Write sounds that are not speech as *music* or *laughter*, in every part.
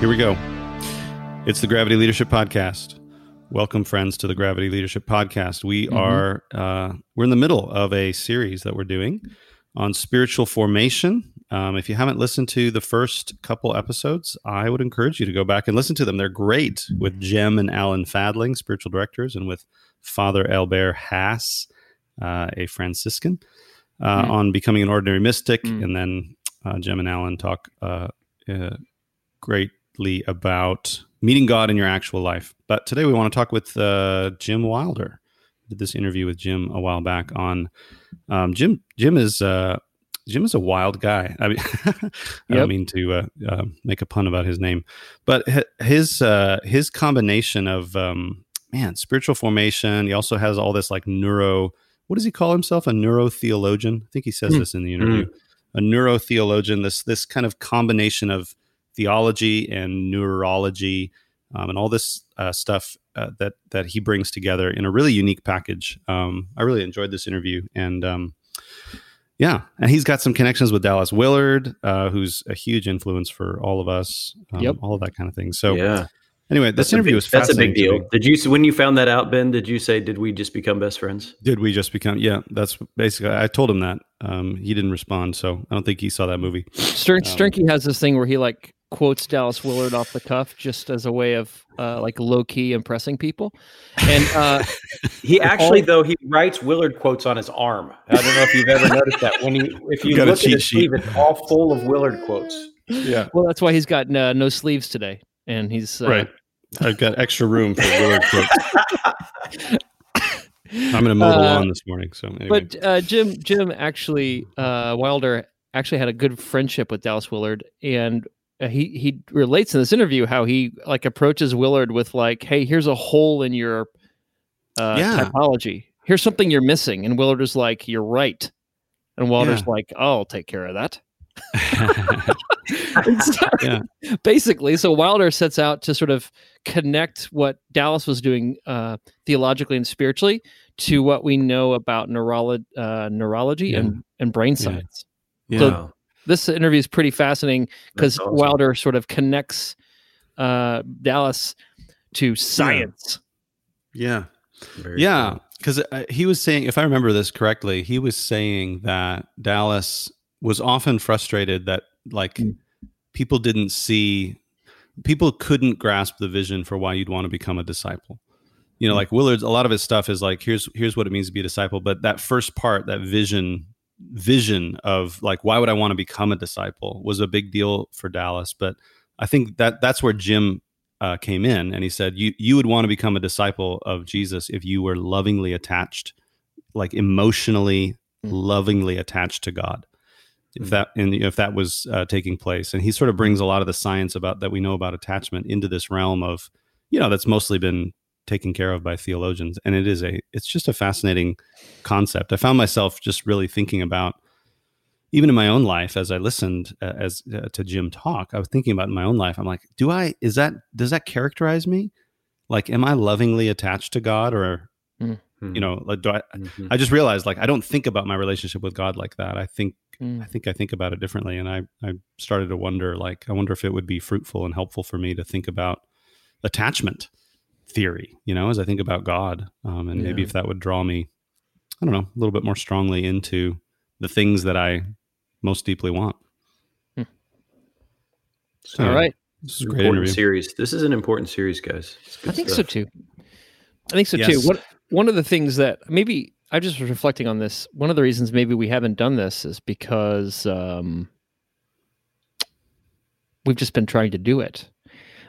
Here we go. It's the Gravity Leadership Podcast. Welcome, friends, to the Gravity Leadership Podcast. We Mm-hmm. are uh, we're in the middle of a series that we're doing on spiritual formation. Um, if you haven't listened to the first couple episodes, I would encourage you to go back and listen to them. They're great with Gem and Alan Fadling, spiritual directors, and with Father Albert Haase, uh, a Franciscan, uh, Mm. on becoming an ordinary mystic. Mm. And then uh, Gem and Alan talk uh, about meeting God in your actual life. But today we want to talk with uh, Jim Wilder. Did this interview with Jim a while back on um, Jim. Jim is uh, Jim is a wild guy. I mean, *laughs* I Yep. don't mean to uh, uh, make a pun about his name, but his uh, his combination of um, man spiritual formation. He also has all this like neuro. What does he call himself? A neurotheologian. I think he says Hmm. this in the interview. A neurotheologian. This this kind of combination of theology and neurology um, and all this uh, stuff uh, that that he brings together in a really unique package. Um, I really enjoyed this interview, and um, yeah, and he's got some connections with Dallas Willard, uh, who's a huge influence for all of us. Um, Yep. all of that kind of thing. So yeah, anyway, this That's interview big- was That's a big deal. Did you when you found that out, Ben? Did you say did we just become best friends? Did we just become? Yeah, that's basically. I told him that. Um, he didn't respond, so I don't think he saw that movie. Stern, Um, Sternke has this thing where he like quotes Dallas Willard off the cuff just as a way of uh, like low key impressing people. And uh, *laughs* He actually though he writes Willard quotes on his arm. I don't know if you've ever noticed that. When you if you Got look at cheat his sheet. sleeve, it's all full of Willard quotes. Yeah, well, that's why he's got uh, no sleeves today, and he's uh, right. I've got extra room for Willard quotes. *laughs* I'm going to mow the Uh, lawn this morning. So anyway. But uh, Jim Jim actually uh, Wilder actually had a good friendship with Dallas Willard, and uh, he he relates in this interview how he like approaches Willard with like, "Hey, here's a hole in your uh, Yeah. typology. Here's something you're missing," and Willard is like, "You're right," and Wilder's Yeah. like, "I'll take care of that." *laughs* *laughs* So- Yeah. Basically, so Wilder sets out to sort of connect what Dallas was doing uh, theologically and spiritually to what we know about neurolo- uh, neurology Yeah. and, and brain science. yeah. So- This interview is pretty fascinating because awesome. Wilder sort of connects uh, Dallas to science. yeah. Very Yeah, cool. because he was saying, if I remember this correctly, he was saying that Dallas was often frustrated that like Mm. people didn't see, people couldn't grasp the vision for why you'd want to become a disciple. you know, like Willard's a lot of his stuff is like here's here's what it means to be a disciple, but that first part, that vision vision of like why would I want to become a disciple was a big deal for Dallas, but I think that that's where Jim uh, came in and he said you you would want to become a disciple of Jesus if you were lovingly attached like emotionally mm. lovingly attached to God if mm. that and if that was uh, taking place and he sort of brings a lot of the science about that we know about attachment into this realm of you know that's mostly been taken care of by theologians and it is a it's just a fascinating concept i found myself just really thinking about even in my own life as i listened uh, as uh, to jim talk i was thinking about in my own life i'm like do i is that does that characterize me like am i lovingly attached to god or mm. you know like do i mm-hmm. i just realized like i don't think about my relationship with god like that i think mm. i think i think about it differently and i i started to wonder like i wonder if it would be fruitful and helpful for me to think about attachment theory, you know, as I think about God. Um, and yeah. maybe if that would draw me, I don't know, a little bit more strongly into the things that I most deeply want. Hmm. So, All right. This is a great important interview. series. This is an important series, guys. I think stuff. so too. I think so yes. too. What one of the things that maybe I just was reflecting on this. One of the reasons maybe we haven't done this is because um, we've just been trying to do it.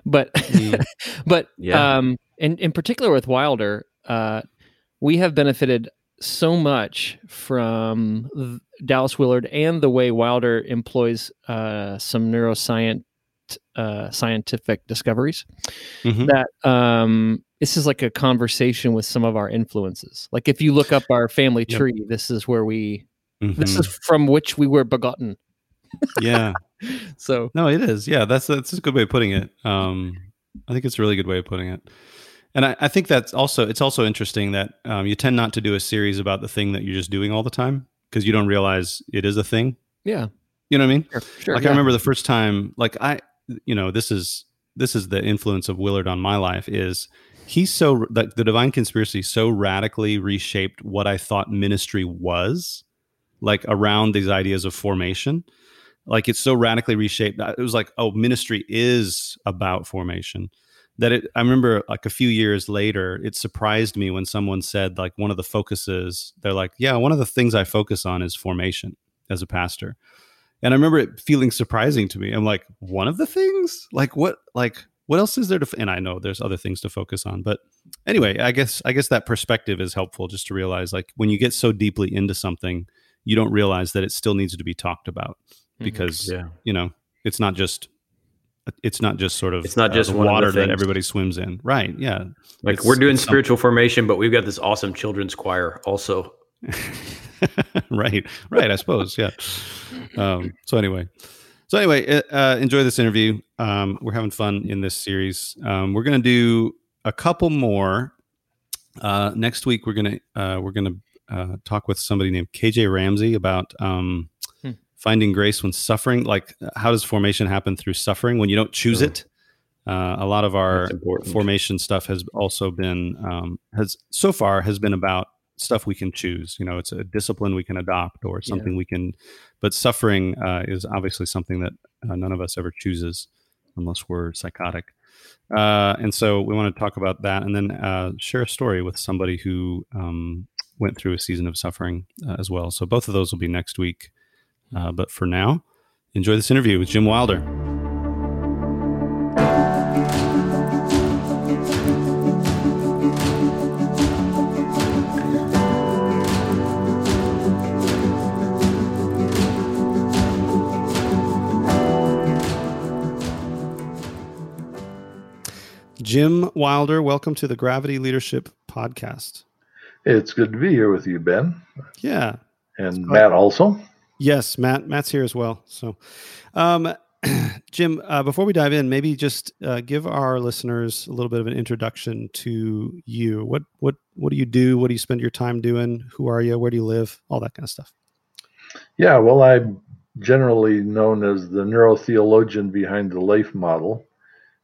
But mm. *laughs* but yeah. um, in in particular with Wilder, uh, we have benefited so much from Dallas Willard and the way Wilder employs uh, some neuroscience uh, scientific discoveries mm-hmm. that um, this is like a conversation with some of our influences. Like if you look up our family tree, yep. this is where we mm-hmm. this is from which we were begotten. yeah. *laughs* so no, it is. Yeah, that's that's a good way of putting it. Um, I think it's a really good way of putting it. And I, I think that's also it's also interesting that um, you tend not to do a series about the thing that you're just doing all the time because you don't realize it is a thing. Yeah, you know what I mean. Sure. sure like yeah. I remember the first time, like I, you know, this is this is the influence of Willard on my life is he's so like the divine conspiracy so radically reshaped what I thought ministry was, like around these ideas of formation. Like it's so radically reshaped. It was like, oh, ministry is about formation that it i remember like a few years later it surprised me when someone said like one of the focuses they're like yeah one of the things i focus on is formation as a pastor and i remember it feeling surprising to me i'm like one of the things like what like what else is there to f-? and i know there's other things to focus on but anyway i guess i guess that perspective is helpful just to realize like when you get so deeply into something you don't realize that it still needs to be talked about. Because mm-hmm. yeah. you know it's not just it's not just sort of it's not just uh, water that everybody swims in. Right yeah. Like it's, we're doing spiritual formation but we've got this awesome children's choir also. *laughs* Right right i suppose yeah. Um, so anyway so anyway uh, uh, enjoy this interview. Um, we're having fun in this series. Um, we're going to do a couple more. Uh, next week we're going to uh, we're going to uh, talk with somebody named kj ramsey about um, finding grace when suffering like how does formation happen through suffering when you don't choose it? Uh, a lot of our formation stuff has also been um, has so far has been about stuff we can choose you know it's a discipline we can adopt or something yeah. we can but suffering uh, is obviously something that uh, none of us ever chooses unless we're psychotic. Uh, and so we want to talk about that and then uh, share a story with somebody who um, went through a season of suffering uh, as well. So both of those will be next week uh, but for now, enjoy this interview with Jim Wilder. Jim Wilder, welcome to the Gravity Leadership Podcast. It's good to be here with you, Ben. Yeah. And Matt also. Yes, Matt. Matt's here as well. So, um, *clears throat* Jim, uh, before we dive in, maybe just uh, give our listeners a little bit of an introduction to you. What what what do you do? What do you spend your time doing? Who are you? Where do you live? All that kind of stuff. Yeah, well, I'm generally known as the neurotheologian behind the life model.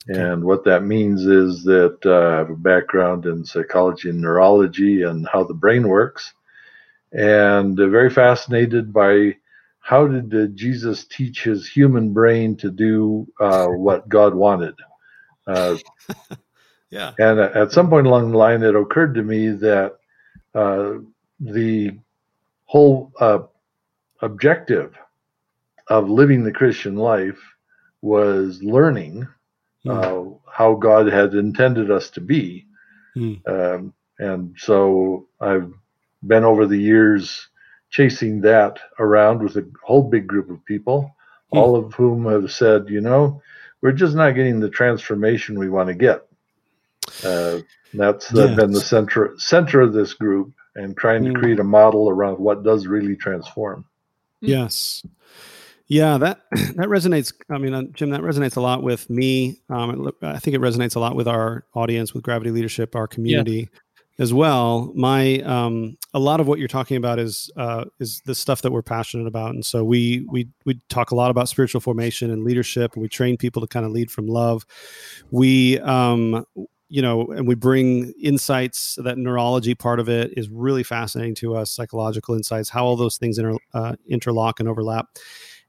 Okay. And what that means is that uh, I have a background in psychology and neurology and how the brain works, and uh, very fascinated by how did uh, Jesus teach his human brain to do uh, what God wanted? Uh, *laughs* Yeah. And at some point along the line, it occurred to me that uh, the whole uh, objective of living the Christian life was learning uh, how God had intended us to be. Hmm. Um, and so I've been over the years chasing that around with a whole big group of people, Hmm. all of whom have said, you know, we're just not getting the transformation we want to get. Uh, that's uh, been the center center of this group, and trying Hmm. to create a model around what does really transform. Yes. Yeah, that *clears throat* that resonates. I mean, uh, Jim, that resonates a lot with me. Um, I think it resonates a lot with our audience, with Gravity Leadership, our community as well. My um, a lot of what you're talking about is uh, is the stuff that we're passionate about, and so we we we talk a lot about spiritual formation and leadership, and we train people to kind of lead from love. We um, you know, and we bring insights. That neurology part of it is really fascinating to us. Psychological insights, how all those things inter, uh, interlock and overlap.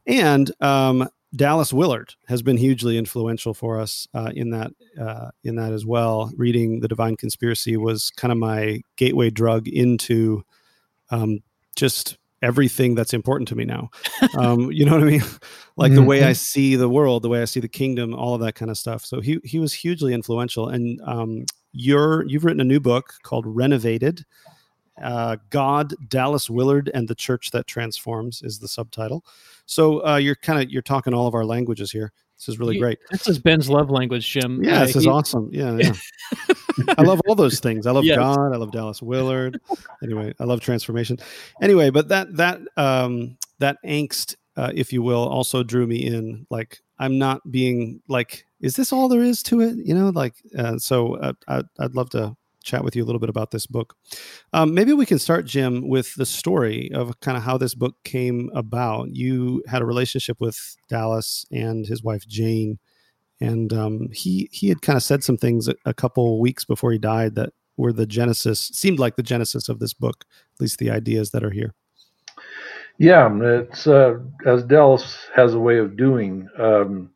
And um, Dallas Willard has been hugely influential for us uh, in that uh, in that as well. Reading the Divine Conspiracy was kind of my gateway drug into um, just everything that's important to me now. *laughs* Um, you know what I mean? *laughs* like the way I see the world, the way I see the kingdom, all of that kind of stuff. So he he was hugely influential. And um, you're you've written a new book called Renovated. Uh, God, Dallas Willard, and the Church That Transforms is the subtitle. So uh, you're kind of you're talking all of our languages here. This is really You- great. This is Ben's love language, Jim. Yeah, Uh, this is he- awesome. Yeah, *laughs* yeah. I love all those things. I love Yes. God. I love Dallas Willard. Anyway, I love transformation. Anyway, but that that um that angst, uh, if you will, also drew me in. Like I'm not being like, is this all there is to it? You know, like uh, so. Uh, I, I'd love to chat with you a little bit about this book. Um, maybe we can start, Jim, with the story of kind of how this book came about. You had a relationship with Dallas and his wife Jane and um, he he had kind of said some things a, a couple weeks before he died that were the genesis seemed like the genesis of this book at least the ideas that are here Yeah, it's uh, as Dallas has a way of doing. Um,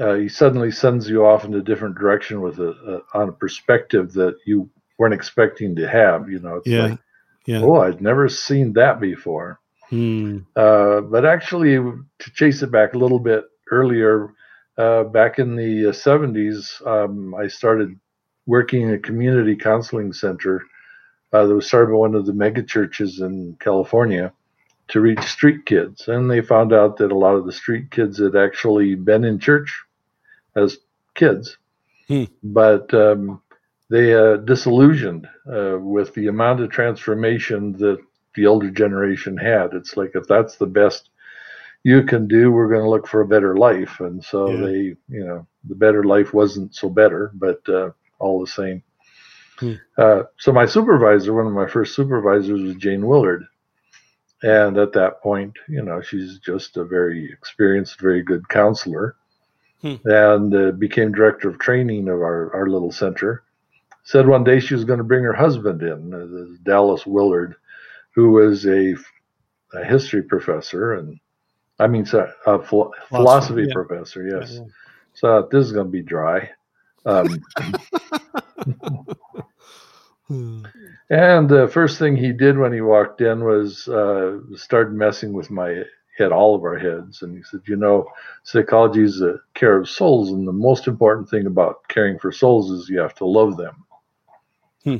uh, he suddenly sends you off in a different direction with a, a on a perspective that you weren't expecting to have. You know, it's yeah like, yeah oh, I'd never seen that before. Hmm. Uh, but actually, to chase it back a little bit earlier, uh, back in the uh, 70s, um, I started working in a community counseling center uh, that was started by one of the mega churches in California to reach street kids. And they found out that a lot of the street kids had actually been in church as kids, Hmm. but um, they uh, disillusioned uh, with the amount of transformation that the older generation had. It's like if that's the best you can do, we're going to look for a better life. And so Yeah. they, you know, the better life wasn't so better, but uh, all the same. Hmm. Uh, so my supervisor, one of my first supervisors, was Jane Willard. And at that point, you know, she's just a very experienced, very good counselor, Hmm. and uh, became director of training of our, our little center. Said one day she was going to bring her husband in, uh, Dallas Willard, who was a, a history professor and I mean, sorry, a philo- philosophy yeah. professor. Yes. Yeah, So this is going to be dry. Um, *laughs* *laughs* and the first thing he did when he walked in was uh, started messing with my head, all of our heads. And he said, You know, psychology is the care of souls. And the most important thing about caring for souls is you have to love them. Hmm.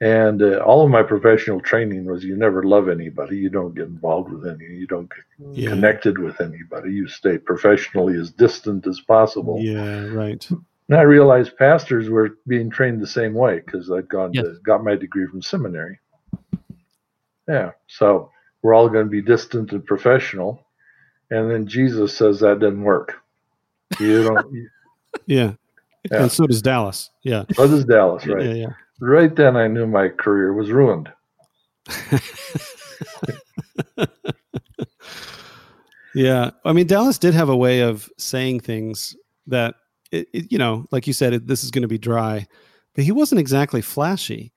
And uh, all of my professional training was you never love anybody. You don't get involved with any. You don't get yeah connected with anybody. You stay professionally as distant as possible. yeah right And I realized pastors were being trained the same way because I'd gone Yes. to got my degree from seminary. Yeah, so we're all going to be distant and professional, and then Jesus says that doesn't work. You don't. you- *laughs* yeah. Yeah. and so does dallas yeah what is Dallas, right? yeah yeah Right then, I knew my career was ruined. *laughs* Yeah, I mean Dallas did have a way of saying things that it, it, you know, like you said, it, this is going to be dry, but he wasn't exactly flashy.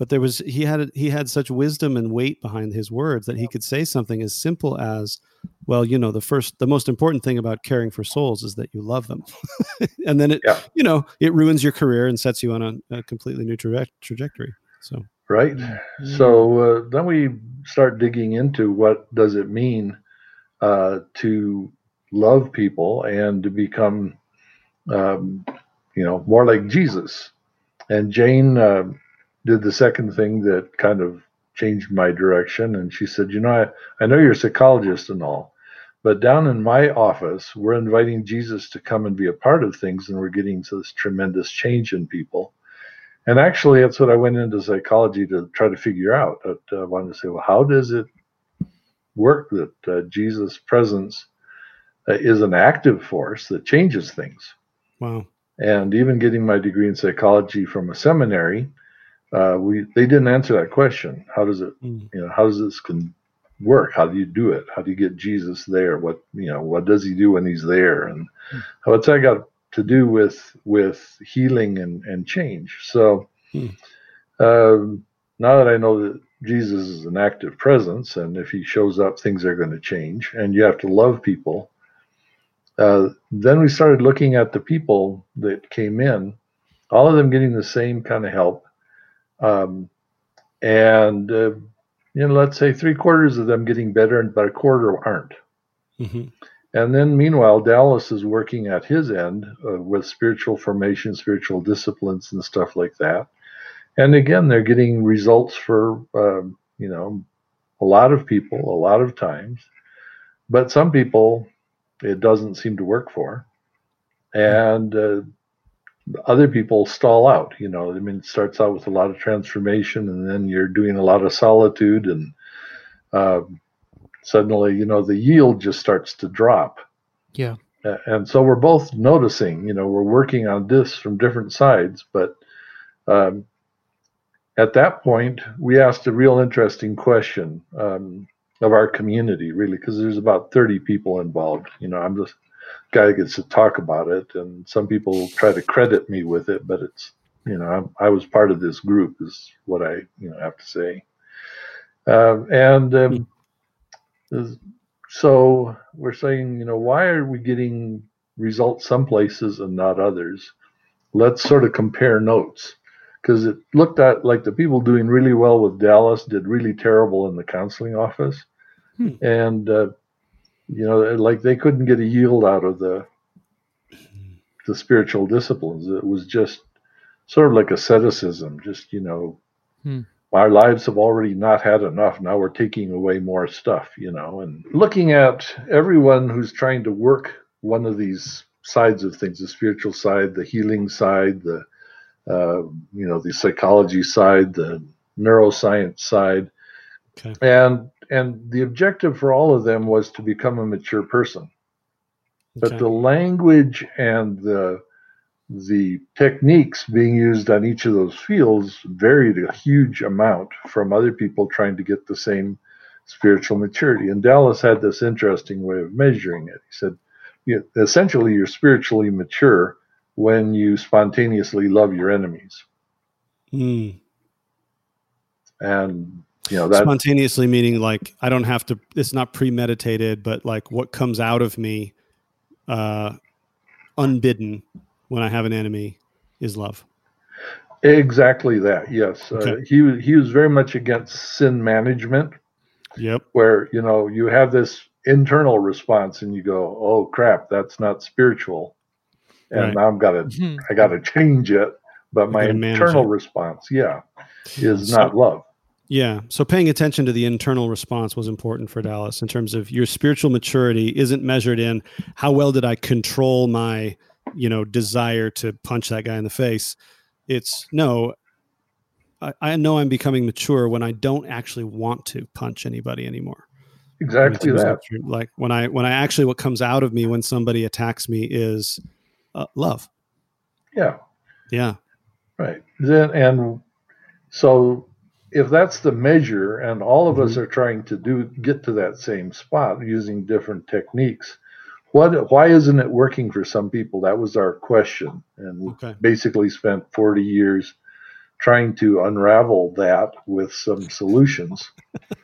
But there was he had he had such wisdom and weight behind his words that he could say something as simple as, well, you know, the first, the most important thing about caring for souls is that you love them. *laughs* and then it, yeah. you know, it ruins your career and sets you on a, a completely new tra- trajectory. So, right. So uh, then we start digging into what does it mean uh, to love people and to become, um, you know, more like Jesus. And Jane uh, did the second thing that kind of changed my direction. And she said, You know, I, I know you're a psychologist and all, but down in my office, we're inviting Jesus to come and be a part of things, and we're getting to this tremendous change in people. And actually, that's what I went into psychology to try to figure out. I uh, wanted to say, well, how does it work that uh, Jesus' presence uh, is an active force that changes things? Wow. And even getting my degree in psychology from a seminary, uh, we they didn't answer that question. How does it, mm. you know, how does this can work? How do you do it? How do you get Jesus there? What you know, what does he do when he's there? And mm. what's that got to do with with healing and and change? So mm. um, now that I know that Jesus is an active presence, and if he shows up, things are going to change, and you have to love people. Uh, then we started looking at the people that came in, all of them getting the same kind of help um, and uh, you know, let's say three quarters of them getting better, and but a quarter aren't. Mm-hmm. And then, meanwhile, Dallas is working at his end uh, with spiritual formation, spiritual disciplines, and stuff like that. And again, they're getting results for um, you know a lot of people, a lot of times. But some people, it doesn't seem to work for, and uh, other people stall out. You know, I mean, it starts out with a lot of transformation, and then you're doing a lot of solitude, and uh, suddenly, you know, the yield just starts to drop. Yeah. And so we're both noticing. You know, we're working on this from different sides, but um, at that point, we asked a real interesting question um, of our community, really, because there's about 30 people involved. You know, I'm just guy gets to talk about it, and some people try to credit me with it, but it's you know I, I was part of this group is what I you know have to say, uh, and um, so we're saying you know why are we getting results some places and not others? Let's sort of compare notes because it looked at like the people doing really well with Dallas did really terrible in the counseling office. Hmm. And uh, you know, like they couldn't get a yield out of the the spiritual disciplines. It was just sort of like asceticism, just you know, hmm. our lives have already not had enough. Now we're taking away more stuff, you know, and looking at everyone who's trying to work one of these sides of things, the spiritual side, the healing side, the uh, you know, the psychology side, the neuroscience side. Okay. And and the objective for all of them was to become a mature person. Okay. But the language and the the techniques being used on each of those fields varied a huge amount from other people trying to get the same spiritual maturity. And Dallas had this interesting way of measuring it. He said, you know, essentially, you're spiritually mature when you spontaneously love your enemies. Mm. And you know that spontaneously meaning like i don't have to it's not premeditated but like what comes out of me uh unbidden when i have an enemy is love. Exactly that yes. Uh, okay. uh, he he was very much against sin management. Yep. Where you know you have this internal response and you go oh crap that's not spiritual. And right. now i'm gotta mm-hmm. i gotta change it but my internal response yeah is so, not love yeah. So paying attention to the internal response was important for Dallas in terms of your spiritual maturity isn't measured in how well did I control my, you know, desire to punch that guy in the face. It's no, I, I know I'm becoming mature when I don't actually want to punch anybody anymore. Exactly that. Like when I when I actually what comes out of me when somebody attacks me is uh, love. Yeah. Yeah. Right. Then and so if that's the measure and all of mm-hmm. us are trying to do get to that same spot using different techniques what why isn't it working for some people that was our question and we okay. basically spent 40 years trying to unravel that with some solutions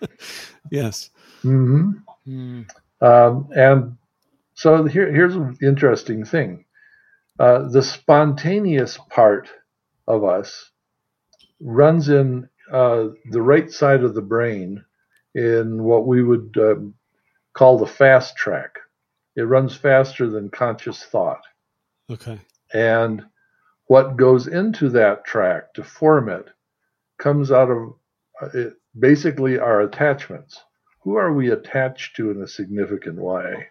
*laughs* yes mm-hmm. mm. Um, and so here, here's an interesting thing uh, the spontaneous part of us runs in uh, the right side of the brain in what we would um, call the fast track. It runs faster than conscious thought. Okay. And what goes into that track to form it comes out of uh, it, basically our attachments. Who are we attached to in a significant way?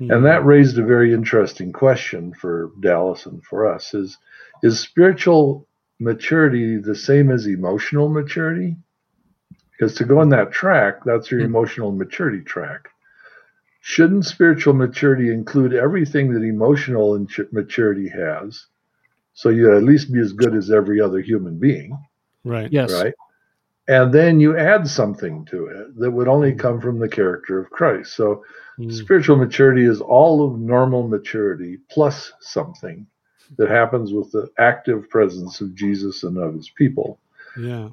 Mm-hmm. And that raised a very interesting question for Dallas and for us is is spiritual maturity the same as emotional maturity? Because to go on that track, that's your mm-hmm. emotional maturity track. Shouldn't spiritual maturity include everything that emotional maturity has? So you at least be as good as every other human being. Right. Yes. Right. And then you add something to it that would only come from the character of Christ. So mm. spiritual maturity is all of normal maturity plus something that happens with the active presence of Jesus and of his people. Yeah.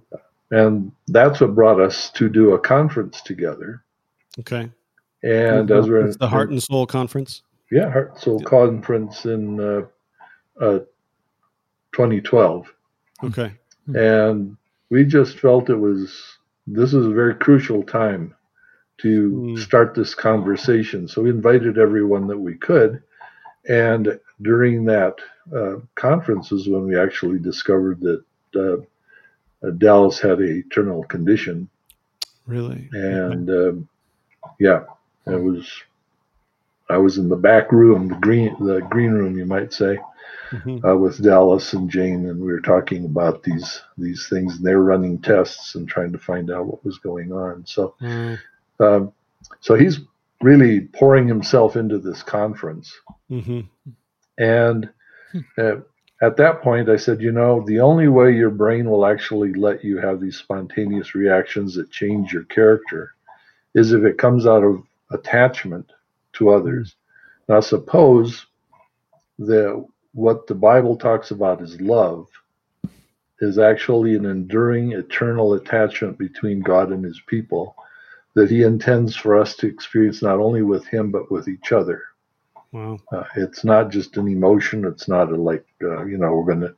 And that's what brought us to do a conference together. Okay. And as we're it's the Heart and Soul Conference. Yeah, Heart and Soul Conference in uh, uh, 2012. Okay. And we just felt it was this is a very crucial time to mm. start this conversation. So we invited everyone that we could. And during that uh, conference is when we actually discovered that uh, Dallas had a terminal condition. Really? And um, yeah, it was. I was in the back room, the green, the green room, you might say, mm-hmm. uh, with Dallas and Jane, and we were talking about these these things, and they're running tests and trying to find out what was going on. So, mm. um, so he's really pouring himself into this conference, mm-hmm. and hmm. uh, at that point, I said, you know, the only way your brain will actually let you have these spontaneous reactions that change your character is if it comes out of attachment to others. Now, suppose that what the Bible talks about is love is actually an enduring, eternal attachment between God and his people that he intends for us to experience not only with him, but with each other. Wow. Uh, it's not just an emotion. It's not a, like, uh, you know, we're going to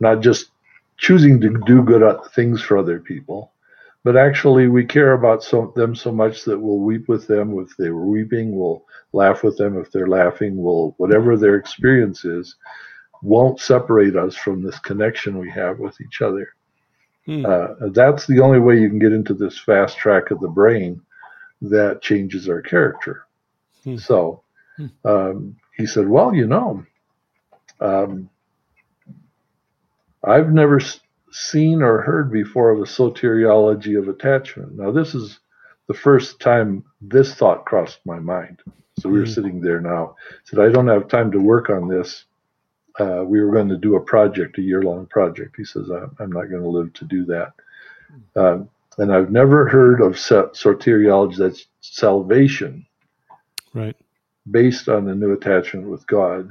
not just choosing to do good things for other people, but actually we care about so, them so much that we'll weep with them if they were weeping, we'll laugh with them if they're laughing, we'll, whatever their experience is, won't separate us from this connection we have with each other. Hmm. Uh, that's the only way you can get into this fast track of the brain that changes our character. Hmm. So hmm. um, he said, Well, you know, um, I've never seen or heard before of a soteriology of attachment. Now, this is the first time this thought crossed my mind. So we were hmm. sitting there now. Said, I don't have time to work on this uh, we were going to do a project, a year long project. He says, I'm not going to live to do that. Um, and I've never heard of soteriology that's salvation right based on the new attachment with god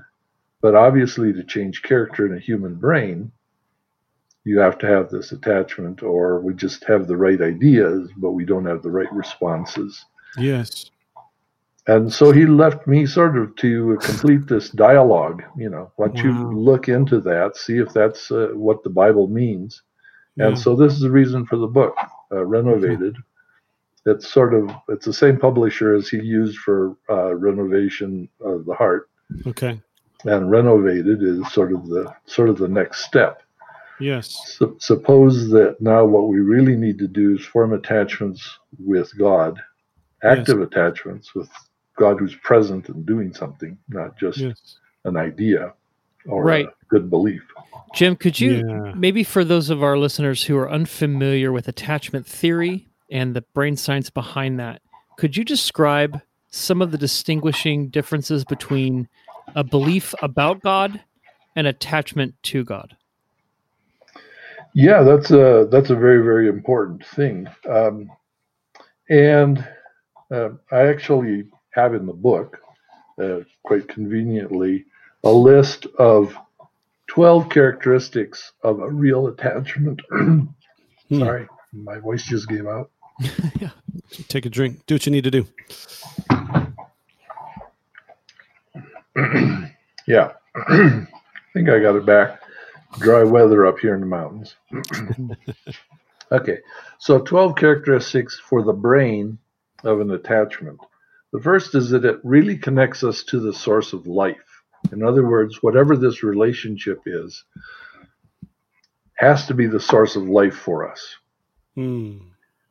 but obviously to change character in a human brain you have to have this attachment or we just have the right ideas but we don't have the right responses yes and so he left me sort of to complete this dialogue. You know, why don't wow. you look into that, see if that's uh, what the Bible means. Yeah. And so this is the reason for the book, uh, Renovated. Okay. It's sort of it's the same publisher as he used for uh, Renovation of the Heart. Okay. And Renovated is sort of the sort of the next step. Yes. So, suppose that now what we really need to do is form attachments with God, active yes. attachments with God who's present and doing something, not just yes. an idea or right. a good belief. Jim, could you yeah. maybe for those of our listeners who are unfamiliar with attachment theory and the brain science behind that, could you describe some of the distinguishing differences between a belief about God and attachment to God? Yeah, that's a that's a very very important thing, um, and uh, I actually have in the book, uh, quite conveniently, a list of 12 characteristics of a real attachment. *clears throat* hmm. Sorry, my voice just gave out. *laughs* yeah. Take a drink. Do what you need to do. *clears throat* yeah. *clears throat* I think I got it back. Dry weather up here in the mountains. *laughs* okay. So 12 characteristics for the brain of an attachment. The first is that it really connects us to the source of life. In other words, whatever this relationship is, has to be the source of life for us. Hmm.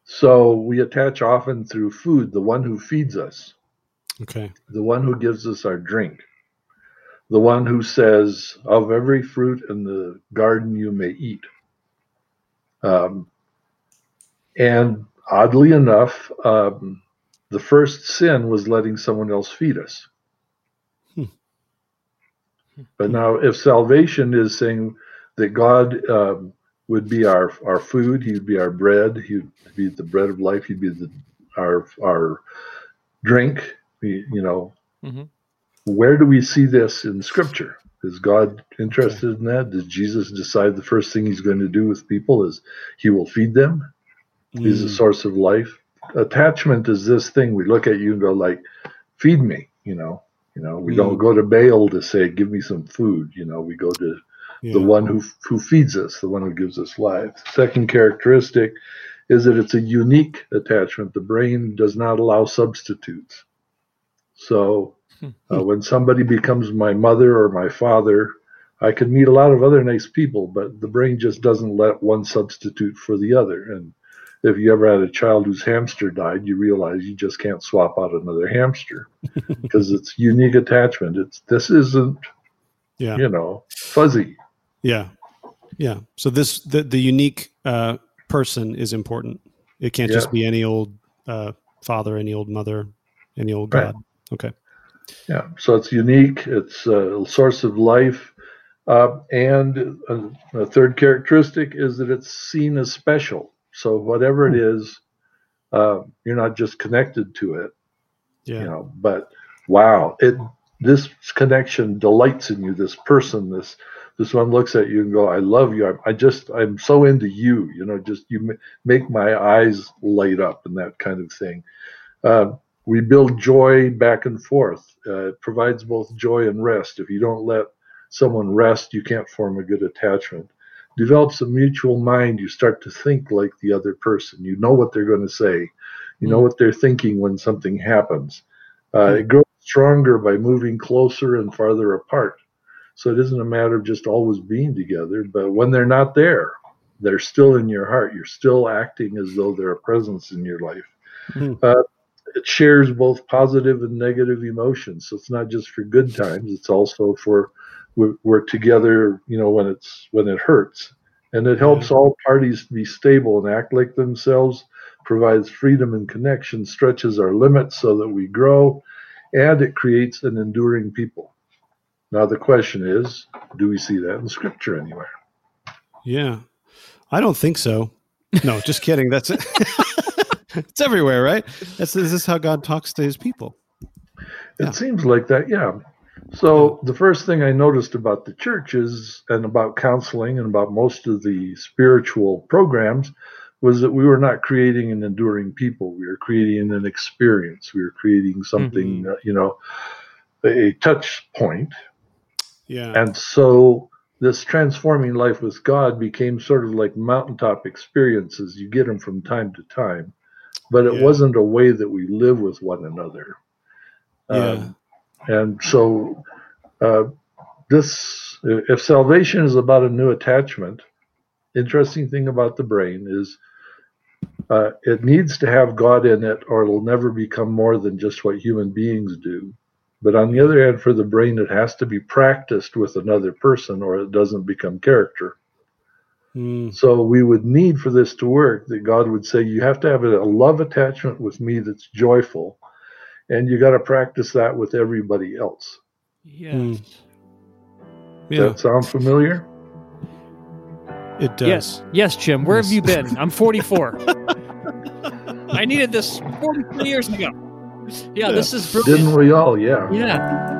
So we attach often through food, the one who feeds us, Okay. the one who gives us our drink, the one who says, Of every fruit in the garden you may eat. Um, and oddly enough, um, the first sin was letting someone else feed us. Hmm. But now, if salvation is saying that God um, would be our, our food, He would be our bread, He would be the bread of life, He'd be the, our, our drink, we- you know, Mhm. where do we see this in Scripture? Is God interested in that? Does Jesus decide the first thing He's going to do with people is He will feed them? He's the Mm. source of life. Attachment is this thing we look at you and go like, feed me, you know. You know, we don't Mm. go to Baal to say, give me some food. You know, we go to Yeah. the one who who feeds us, the one who gives us life. Second characteristic is that it's a unique attachment. The brain does not allow substitutes. So uh, when somebody becomes my mother or my father, I can meet a lot of other nice people, but the brain just doesn't let one substitute for the other. And if you ever had a child whose hamster died, you realize you just can't swap out another hamster *laughs* because it's unique attachment. It's this isn't, Yeah. you know, fuzzy. Yeah. Yeah. So this the the unique uh, person is important. It can't just be any old uh, father, any old mother, any old Right. god. Okay. Yeah, so it's unique. It's a source of life, uh, and a, a third characteristic is that it's seen as special. So whatever it is, uh, you're not just connected to it, Yeah. you know. But wow, it this connection delights in you. This person, this this one looks at you and go, "I love you. I, I just I'm so into you." You know, just you ma- make my eyes light up and that kind of thing. Uh, we build joy back and forth. Uh, it provides both joy and rest. If you don't let someone rest, you can't form a good attachment. Develops a mutual mind. You start to think like the other person. You know what they're going to say. You know Mm. what they're thinking when something happens. Uh, it grows stronger by moving closer and farther apart. So it isn't a matter of just always being together, but when they're not there, they're still in your heart. You're still acting as though they're a presence in your life. Hmm. Uh, it shares both positive and negative emotions. So it's not just for good times; it's also for we're, we're together. You know, when it's when it hurts, and it helps mm-hmm. all parties to be stable and act like themselves. Provides freedom and connection, stretches our limits so that we grow, and it creates an enduring people. Now the question is, do we see that in Scripture anywhere? Yeah. I don't think so. No, just kidding. That's it. *laughs* it's everywhere, right? That's this is how God talks to his people. It Yeah. seems like that, yeah. So the first thing I noticed about the churches and about counseling and about most of the spiritual programs, was that we were not creating an enduring people. We were creating an experience. We were creating something, uh, you know, a touch point. Yeah. And so this transforming life with God became sort of like mountaintop experiences. You get them from time to time, but it Yeah. wasn't a way that we live with one another. Yeah. And so, uh, this, if salvation is about a new attachment, interesting thing about the brain is uh, it needs to have God in it, or it'll never become more than just what human beings do. But on the other hand, for the brain, it has to be practiced with another person, or it doesn't become character. Mm, So we would need for this to work that God would say, you have to have a love attachment with me that's joyful, and you got to practice that with everybody else. Yes. Does yeah. that sound familiar? It does. Yes. Yes, Jim. Where have you been? I'm 44. *laughs* I needed this 43 years ago. Yeah, this is brilliant. Didn't we all? Yeah. Yeah.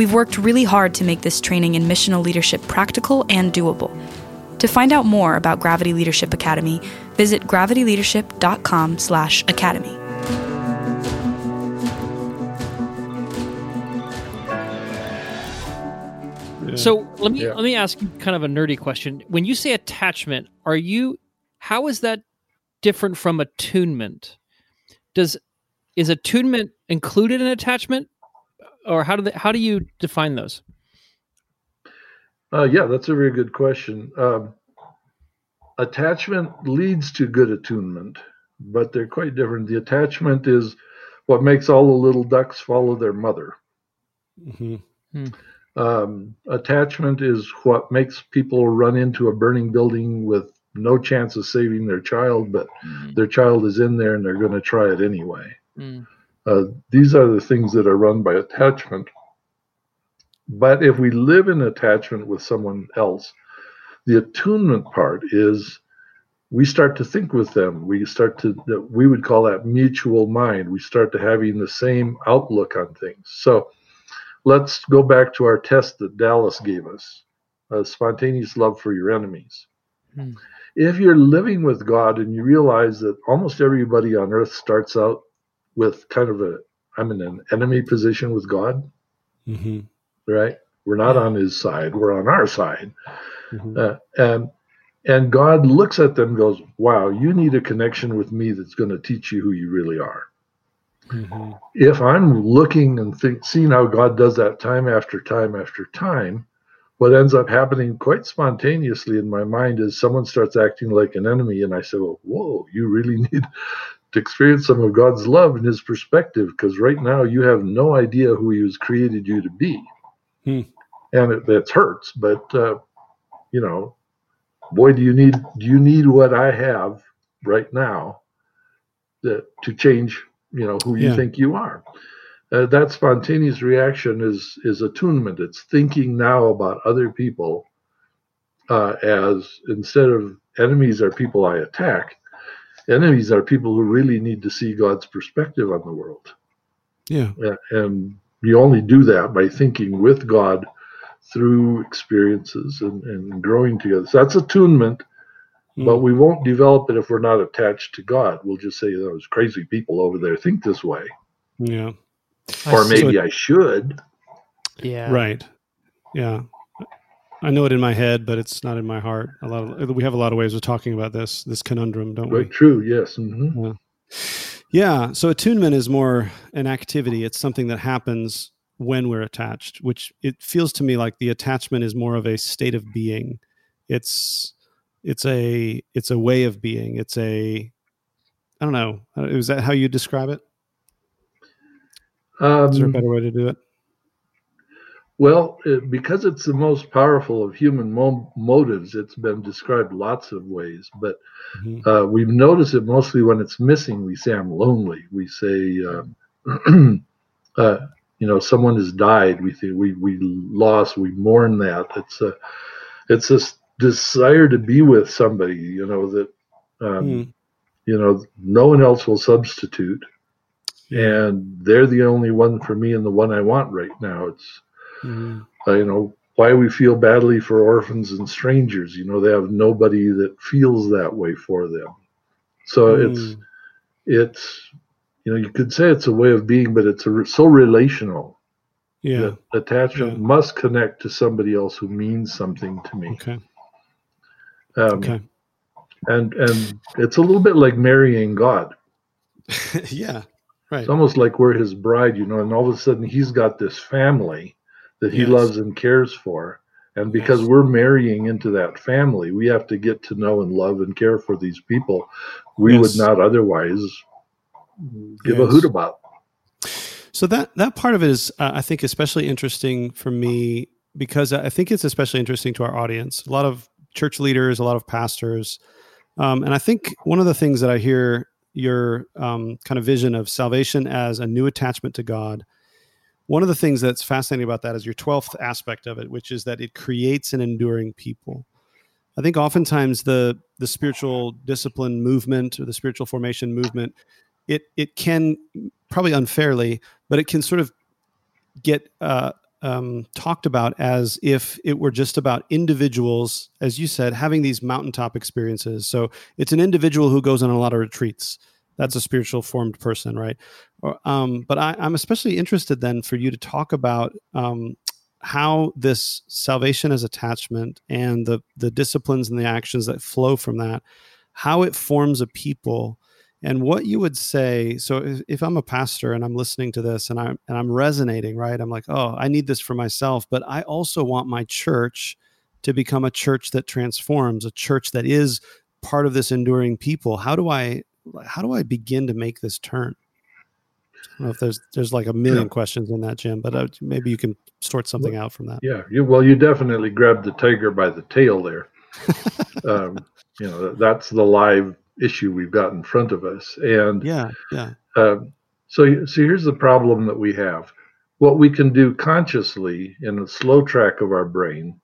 We've worked really hard to make this training in missional leadership practical and doable. To find out more about Gravity Leadership Academy, visit gravityleadership.com/academy. So let me Yeah. let me ask you kind of a nerdy question. When you say attachment, are you how is that different from attunement? Does is attunement included in attachment, or how do they, how do you define those? Uh, yeah, that's a very good question. Um, attachment leads to good attunement, but they're quite different. The attachment is what makes all the little ducks follow their mother. hmm Um, attachment is what makes people run into a burning building with no chance of saving their child, but their child is in there and they're going to try it anyway. Mm. Uh, these are the things that are run by attachment. But if we live in attachment with someone else, the attunement part is we start to think with them. We start to, we would call that mutual mind. We start to having the same outlook on things. So let's go back to our test that Dallas gave us a spontaneous love for your enemies. Hmm. If you're living with God and you realize that almost everybody on earth starts out with kind of a, I'm in an enemy position with God, hmm right? We're not on his side, we're on our side. hmm Uh, and and God looks at them and goes, Wow, you need a connection with me that's going to teach you who you really are. hmm If I'm looking and think, seeing how God does that time after time after time, what ends up happening quite spontaneously in my mind is someone starts acting like an enemy, and I say, Well, whoa, you really *laughs* need to experience some of God's love and his perspective because right now you have no idea who he has created you to be. Hmm. And it, it hurts, but uh, you know, boy, do you need do you need what I have right now that, to change, you know, who you Yeah. think you are. Uh, that spontaneous reaction is is attunement. It's thinking now about other people uh, as instead of enemies are people I attack, enemies are people who really need to see God's perspective on the world. Yeah. Yeah, and you only do that by thinking with God through experiences and, and growing together. So that's attunement, but Mm. we won't develop it if we're not attached to God. We'll just say those crazy people over there think this way, Yeah. or see. maybe I should. Yeah. Right. Yeah. I know it in my head, but it's not in my heart. A lot of we have a lot of ways of talking about this this conundrum, don't we? Right, true. Yes. hmm Yeah. So attunement is more an activity. It's something that happens when we're attached, which it feels to me like the attachment is more of a state of being. It's it's a it's a way of being. It's a I don't know. Is that how you describe it? Is there a Um, better way to do it? Well, it, because it's the most powerful of human mo- motives, it's been described lots of ways. But Mhm. uh, we've noticed it mostly when it's missing. We say, I'm lonely. We say, um, *clears throat* uh, you know, someone has died. We think we, we lost, we mourn that. It's a, it's this desire to be with somebody, you know, that, um, Mm. you know, no one else will substitute. And they're the only one for me and the one I want right now. It's, Mhm. uh, you know, why we feel badly for orphans and strangers. You know, they have nobody that feels that way for them. So it's, Mm. it's, you know, you could say it's a way of being, but it's a, so relational. Yeah. that attachment Yeah. must connect to somebody else who means something to me. Okay. Um, Okay. And and it's a little bit like marrying God. *laughs* yeah. Right. It's almost like we're His bride, you know. And all of a sudden, He's got this family that He Yes. loves and cares for. And because Yes. we're marrying into that family, we have to get to know and love and care for these people we Yes. would not otherwise give a hoot about. So that that part of it is, uh, I think, especially interesting for me because I think it's especially interesting to our audience. A lot of church leaders, a lot of pastors, um, and I think one of the things that I hear your um, kind of vision of salvation as a new attachment to God. One of the things that's fascinating about that is your 12th aspect of it, which is that it creates an enduring people. I think oftentimes the the spiritual discipline movement or the spiritual formation movement, it it can probably unfairly, but it can sort of get uh, um, talked about as if it were just about individuals, as you said, having these mountaintop experiences. So it's an individual who goes on a lot of retreats. That's a spiritual formed person, right? Um, but I, am especially interested then for you to talk about um, how this salvation as attachment and the the disciplines and the actions that flow from that, how it forms a people and what you would say so if, if, i'm a pastor and i'm listening to this and i'm and i'm resonating right i'm like oh i need this for myself but i also want my church to become a church that transforms a church that is part of this enduring people how do i how do i begin to make this turn I don't know if there's there's like a million yeah. questions in that, Jim, but uh, maybe you can sort something out from that. Yeah, you, well, you definitely grabbed the tiger by the tail there. um, *laughs* you know, that's the live issue we've got in front of us. And yeah, yeah. Uh, so, so here's the problem that we have. What we can do consciously in a slow track of our brain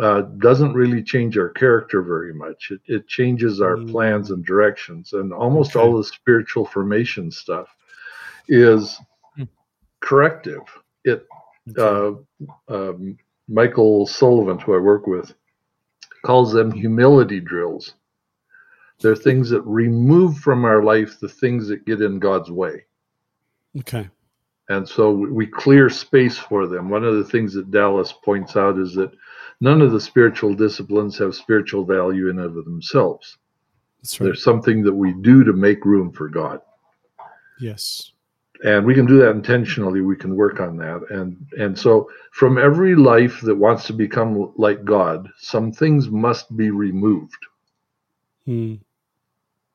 uh, doesn't really change our character very much. It, it changes our mm. plans and directions, and almost okay. all the spiritual formation stuff is mm. corrective. It uh, um, Michael Sullivan, who I work with, calls them humility drills. They're things that remove from our life the things that get in God's way. Okay. And so we clear space for them. One of the things that Dallas points out is that none of the spiritual disciplines have spiritual value in and of themselves. That's right. There's something that we do to make room for God. Yes. And we can do that intentionally. We can work on that. And and so from every life that wants to become like God, some things must be removed. Hmm.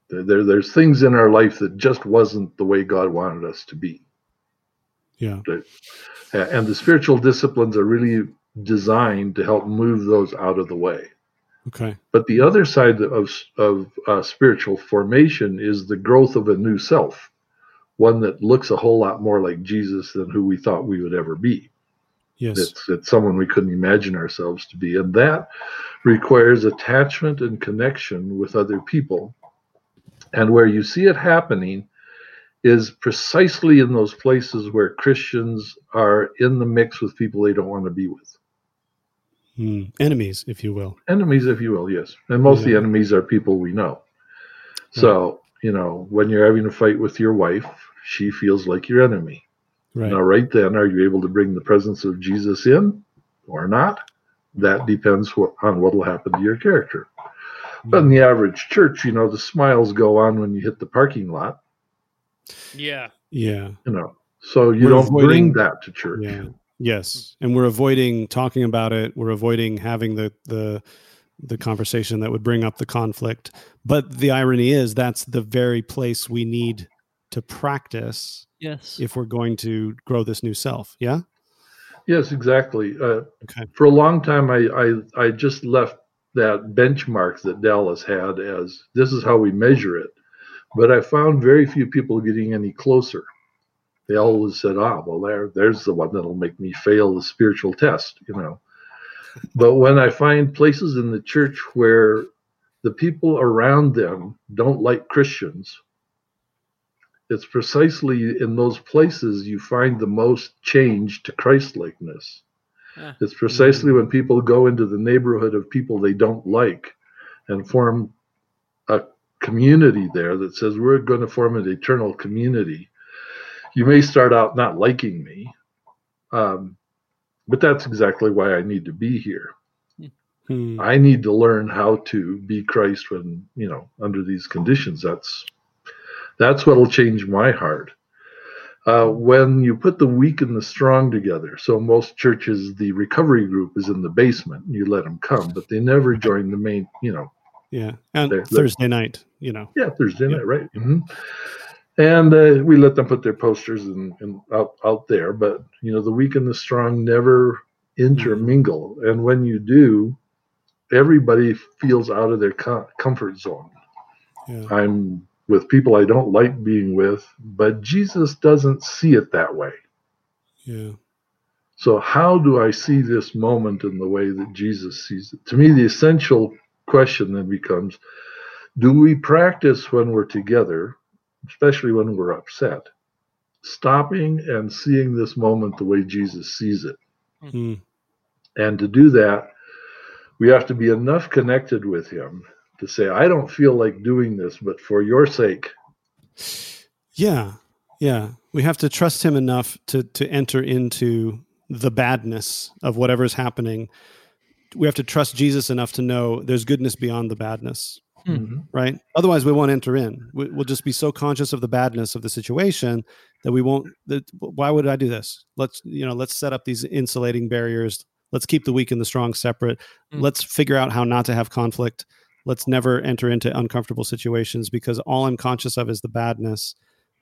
There, there's things in our life that just wasn't the way God wanted us to be. Yeah. And the spiritual disciplines are really designed to help move those out of the way. Okay. But the other side of of uh, spiritual formation is the growth of a new self, one that looks a whole lot more like Jesus than who we thought we would ever be. Yes. It's, it's someone we couldn't imagine ourselves to be, and that requires attachment and connection with other people and where you see it happening is precisely in those places where Christians are in the mix with people they don't want to be with. Hmm. Enemies, if you will. Enemies, if you will, yes. And most yeah. of the enemies are people we know. So, you know, when you're having a fight with your wife, she feels like your enemy. Right. Now, right then, are you able to bring the presence of Jesus in or not? That depends on what will happen to your character. But in the average church, you know, the smiles go on when you hit the parking lot. Yeah. Yeah. You know, so you we're don't avoiding, bring that to church. Yeah. Yes. And we're avoiding talking about it. We're avoiding having the, the, the conversation that would bring up the conflict. But the irony is that's the very place we need to practice. Yes. If we're going to grow this new self. Yeah. Yes, exactly. Uh, okay. For a long time, I, I I just left that benchmark that Dallas had as this is how we measure it. But I found very few people getting any closer. They always said, ah, well, there, there's the one that'll make me fail the spiritual test, you know. *laughs* but when I find places in the church where the people around them don't like Christians, it's precisely in those places you find the most change to Christlikeness. It's precisely when people go into the neighborhood of people they don't like and form community there that says we're going to form an eternal community. You may start out not liking me, um, but that's exactly why I need to be here. Hmm. I need to learn how to be Christ when you know under these conditions. That's that's what'll change my heart uh, when you put the weak and the strong together. So most churches, the recovery group is in the basement. You let them come, but they never join the main. You know. Yeah, and they're, Thursday they're, night. You know. Yeah, Thursday yeah. night, right? Mm-hmm. And uh, we let them put their posters and, and out out there, but you know the weak and the strong never intermingle. And when you do, everybody feels out of their co- comfort zone. Yeah. I'm with people I don't like being with, but Jesus doesn't see it that way. Yeah. So, how do I see this moment in the way that Jesus sees it? To me, the essential question then becomes do we practice when we're together, especially when we're upset, stopping and seeing this moment the way Jesus sees it? Mm. And to do that, we have to be enough connected with Him to say, I don't feel like doing this, but for your sake. Yeah. Yeah. We have to trust him enough to to enter into the badness of whatever's happening. We have to trust Jesus enough to know there's goodness beyond the badness. Mm-hmm. Right. Otherwise, we won't enter in. We, will just be so conscious of the badness of the situation that we won't. That, why would I do this? Let's you know. Let's set up these insulating barriers. Let's keep the weak and the strong separate. Mm. Let's figure out how not to have conflict. Let's never enter into uncomfortable situations because all I'm conscious of is the badness.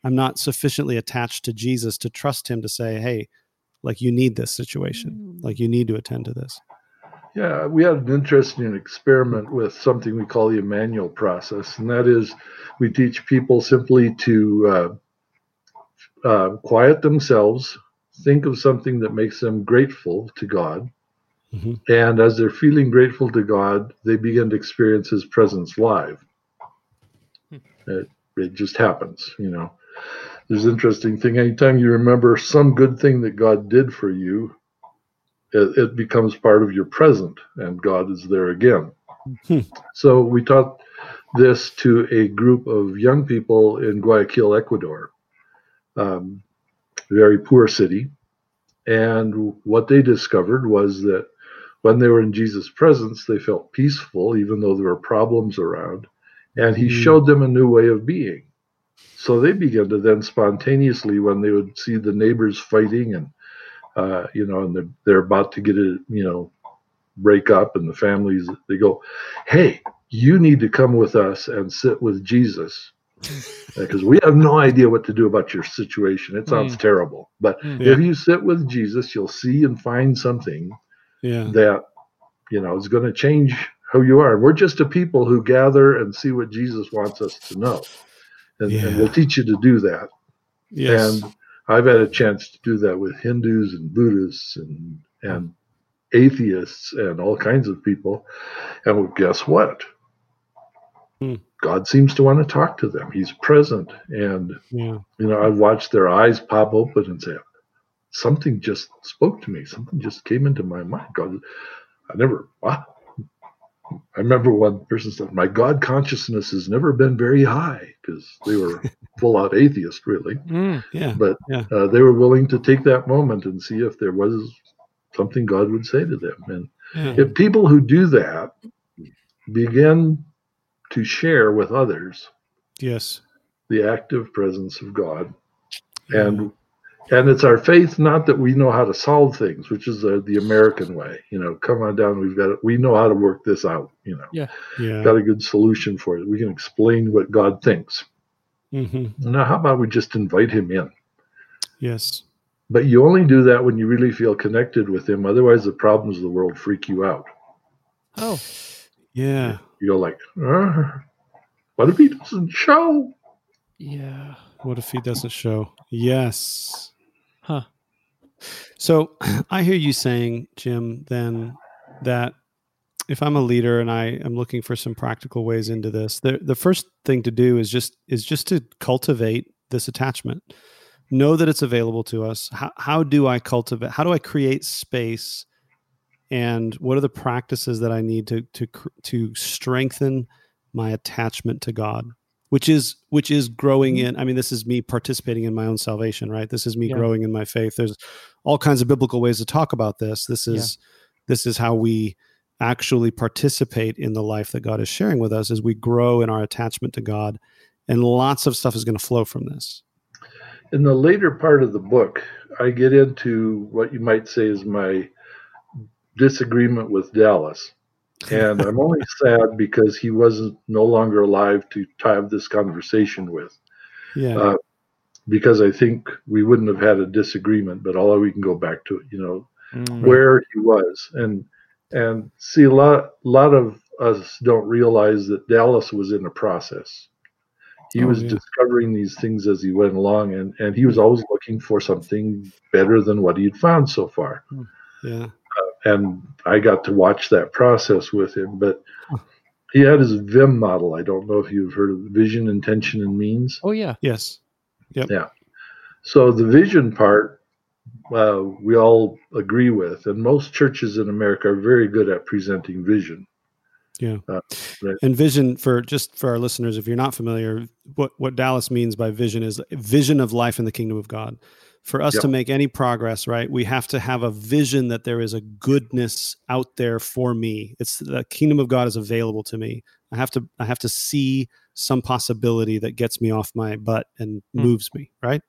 I'm not sufficiently attached to Jesus to trust him to say, hey, like you need this situation, like you need to attend to this. Yeah, we had an interesting experiment with something we call the Immanuel process, and that is we teach people simply to uh, uh, quiet themselves, think of something that makes them grateful to God, Mhm. and as they're feeling grateful to God, they begin to experience His presence live. It, it just happens, you know. There's an interesting thing. Anytime you remember some good thing that God did for you, it, it becomes part of your present, and God is there again. Hmm. So we taught this to a group of young people in Guayaquil, Ecuador, um, very poor city. And what they discovered was that when they were in Jesus' presence, they felt peaceful, even though there were problems around. And he Hmm. showed them a new way of being. So they began to then spontaneously, when they would see the neighbors fighting and, uh, you know, and they're, they're about to get a, you know, break up and the families, they go, hey, you need to come with us and sit with Jesus. *laughs* Uh, because we have no idea what to do about your situation. It sounds hmm. terrible. But hmm. Yeah. if you sit with Jesus, you'll see and find something Yeah. that you know is going to change who you are. We're just a people who gather and see what Jesus wants us to know, and, and we'll teach you to do that. Yes. And I've had a chance to do that with Hindus and Buddhists and and atheists and all kinds of people. And well, guess what? Hmm. God seems to want to talk to them. He's present, and yeah. you know I've watched their eyes pop open and say, "Something just spoke to me. Something just came into my mind." God, I never. Wow. I remember one person said, "My God consciousness has never been very high," because they were *laughs* full out atheist, really. Mm. Yeah. But Yeah. uh, they were willing to take that moment and see if there was something God would say to them. And Yeah. if people who do that begin to share with others Yes. the active presence of God, and and it's our faith, not that we know how to solve things, which is uh, the American way. You know, come on down, we've got it. We know how to work this out. You know, Yeah. Yeah. got a good solution for it. We can explain what God thinks. mm-hmm. Now, how about we just invite Him in? Yes. But you only do that when you really feel connected with Him. Otherwise, the problems of the world freak you out. Oh. Yeah. You go like, "Uh, what if He doesn't show? Yeah. What if he doesn't show? Yes. Huh. So *clears throat* I hear you saying, Jim, then that if I'm a leader and I am looking for some practical ways into this, the the first thing to do is just is just to cultivate this attachment. Know that it's available to us. How how do I cultivate? How do I create space? And what are the practices that I need to to to strengthen my attachment to God? Which is which is growing mm-hmm. in. I mean, this is me participating in my own salvation, right? This is me Yeah. growing in my faith. There's all kinds of biblical ways to talk about this. This Yeah. is this is how we actually participate in the life that God is sharing with us as we grow in our attachment to God. And lots of stuff is going to flow from this. In the later part of the book, I get into what you might say is my disagreement with Dallas. And I'm only *laughs* sad because he wasn't no longer alive to have this conversation with. Yeah. Uh, because I think we wouldn't have had a disagreement, but although we can go back to it, you know, mm-hmm. where he was. And and see a lot lot of us don't realize that Dallas was in a process. He oh, was yeah. discovering these things as he went along, and, and he was always looking for something better than what he'd found so far. Hmm. Yeah. And I got to watch that process with him. But he had his VIM model. I don't know if you've heard of vision, intention, and means. Oh, yeah. Yes. Yep. Yeah. So the vision part, uh, we all agree with, and most churches in America are very good at presenting vision. Yeah. Uh, right. And vision for just for our listeners, if you're not familiar, what, what Dallas means by vision is vision of life in the kingdom of God. For us yep. to make any progress, right, we have to have a vision that there is a goodness out there for me. It's the kingdom of God is available to me. I have to I have to see some possibility that gets me off my butt and mm. moves me, right?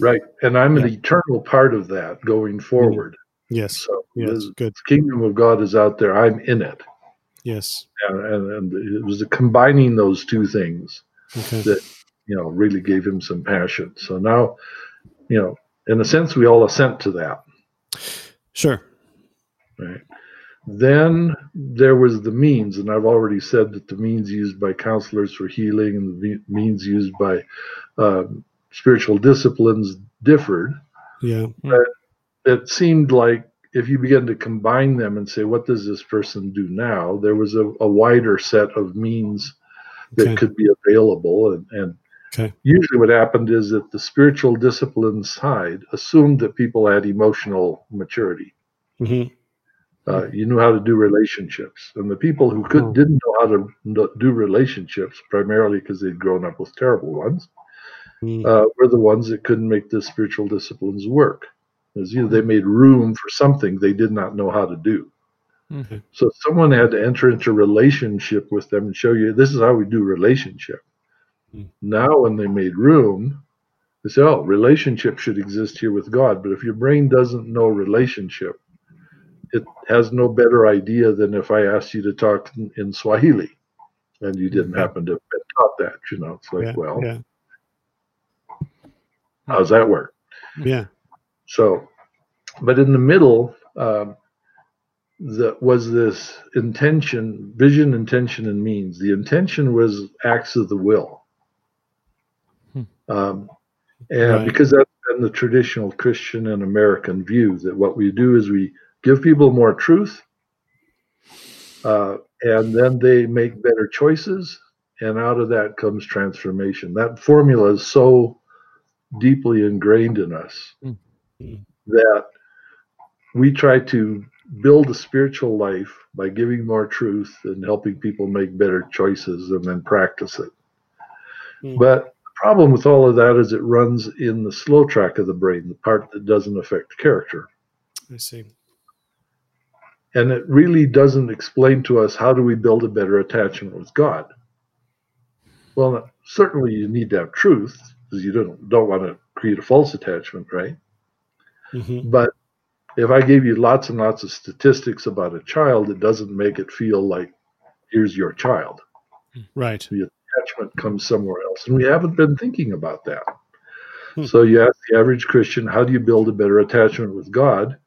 Right. And I'm yeah. an eternal part of that going forward. Mm. Yes. So yes, good. kingdom of God is out there. I'm in it. Yes. And, and, and it was the combining those two things okay. that, you know, really gave him some passion. So now, you know, in a sense, we all assent to that. Sure. Right. Then there was the means, and I've already said that the means used by counselors for healing and the means used by uh, spiritual disciplines differed. Yeah. But it seemed like if you begin to combine them and say, what does this person do now? There was a, a wider set of means that okay. could be available. And, and okay. usually what happened is that the spiritual discipline side assumed that people had emotional maturity. Mm-hmm. Uh, you knew how to do relationships, and the people who could oh. didn't know how to do relationships, primarily because they'd grown up with terrible ones, mm. uh, were the ones that couldn't make the spiritual disciplines work. Because you know they made room for something they did not know how to do. Mm-hmm. So someone had to enter into relationship with them and show you this is how we do relationship. Now, when they made room, they say, "Oh, relationship should exist here with God." But if your brain doesn't know relationship, it has no better idea than if I asked you to talk in, in Swahili, and you didn't happen to have been taught that. You know, it's like, yeah, well, yeah. how's that work? Yeah. So, but in the middle, um, that was this intention, vision, intention, and means. The intention was acts of the will. Um, and right. because that's been the traditional Christian and American view that what we do is we give people more truth, uh, and then they make better choices, and out of that comes transformation. That formula is so deeply ingrained in us mm-hmm. that we try to build a spiritual life by giving more truth and helping people make better choices and then practice it. Mm-hmm. But problem with all of that is it runs in the slow track of the brain, the part that doesn't affect character. I see and it really doesn't explain to us how do we build a better attachment with God. Well, certainly you need to have truth because you don't don't want to create a false attachment, right? Mm-hmm. But if I gave you lots and lots of statistics about a child, it doesn't make it feel like here's your child. Right. Attachment comes somewhere else, and we haven't been thinking about that. Hmm. So you ask the average Christian, how do you build a better attachment with God?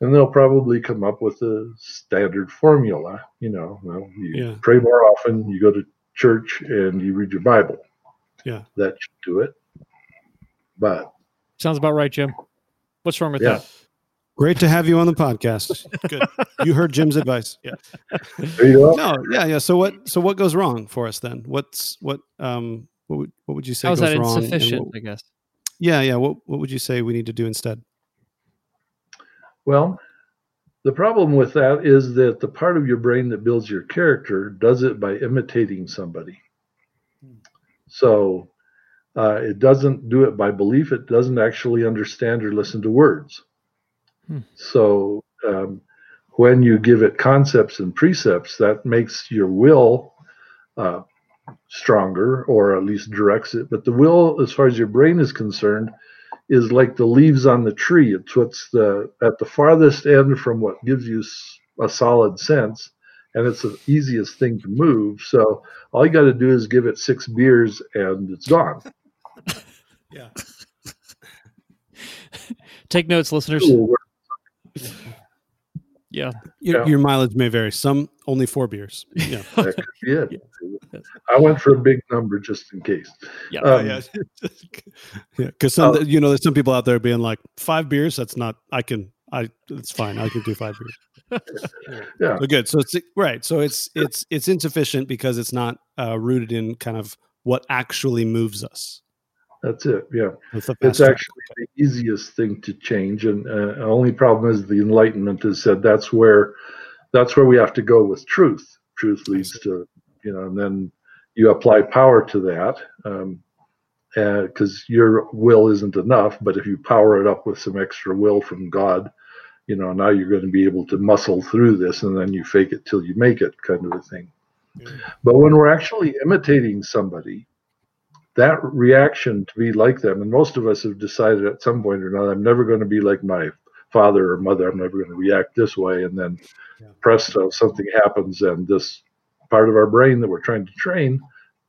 and they'll probably come up with a standard formula. You know, well, you yeah. pray more often, you go to church, and you read your Bible. Yeah, that should do it. But sounds about right, Jim. What's wrong with yeah. that? Great to have you on the podcast. *laughs* Good. you heard Jim's advice. Yeah. There you go. No, yeah, yeah. So what? So what goes wrong for us then? What's what? Um, what would what would you say How's goes that wrong? Insufficient, what, I guess. Yeah, yeah. What what would you say we need to do instead? Well, the problem with that is that the part of your brain that builds your character does it by imitating somebody. So uh, it doesn't do it by belief. It doesn't actually understand or listen to words. Hmm. So um, when you give it concepts and precepts, that makes your will uh, stronger or at least directs it. But the will, as far as your brain is concerned, is like the leaves on the tree. It's what's the at the farthest end from what gives you a solid sense, and it's the easiest thing to move. So all you got to do is give it six beers, and it's gone. *laughs* yeah. *laughs* Take notes, listeners. *laughs* Yeah. Your, Yeah. your mileage may vary. Some only four beers. *laughs* Yeah. That could. I went for a big number just in case. Yeah. Um, yeah, *laughs* yeah. Because some, Oh. you know, there's some people out there being like, five beers. That's not. I can. I. It's fine. I can do five beers. Yeah. So good. So it's right. So it's it's it's insufficient because it's not uh, rooted in kind of what actually moves us. That's it. Yeah. It's, the It's actually the easiest thing to change, and uh, the only problem is the Enlightenment has said that's where that's where we have to go with truth. Truth leads to you know, and then you apply power to that because your will isn't enough. But if you power it up with some extra will from God, you know, now you're going to be able to muscle through this, and then you fake it till you make it, kind of a thing. But when we're actually imitating somebody, that reaction to be like them, and most of us have decided at some point or another, I'm never going to be like my father or mother. I'm never going to react this way. And then presto, something happens, and this part of our brain that we're trying to train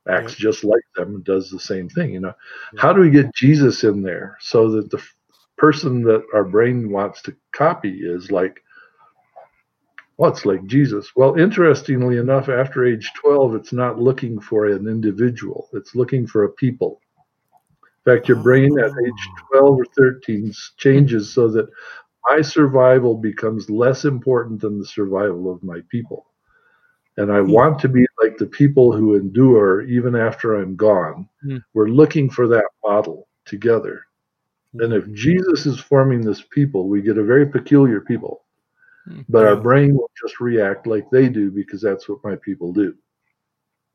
acts just like them and does the same thing. You know, how do we get Jesus in there so that the person that our brain wants to copy is like, what's like Jesus? Well, interestingly enough, after age 12, it's not looking for an individual, it's looking for a people. In fact, your brain at age 12 or 13 changes so that my survival becomes less important than the survival of my people. And I want to be like the people who endure even after I'm gone. Hmm. We're looking for that model together. And if Jesus is forming this people, we get a very peculiar people. But our brain will just react like they do because that's what my people do.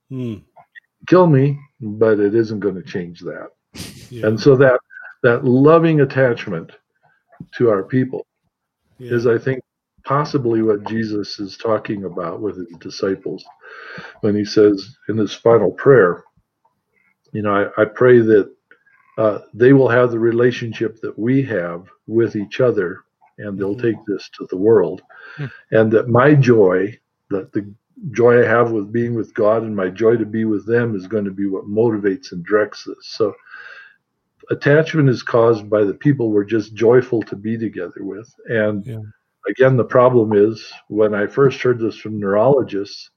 Hmm. Kill me, but it isn't going to change that. Yeah. And so that that loving attachment to our people Yeah. is, I think, possibly what Jesus is talking about with his disciples when he says in his final prayer, you know, I, I pray that uh, they will have the relationship that we have with each other and they'll Mhm. take this to the world. Hmm. And that my joy, that the joy I have with being with God and my joy to be with them is going to be what motivates and directs this. So attachment is caused by the people we're just joyful to be together with. And Yeah. again, the problem is when I first heard this from neurologists,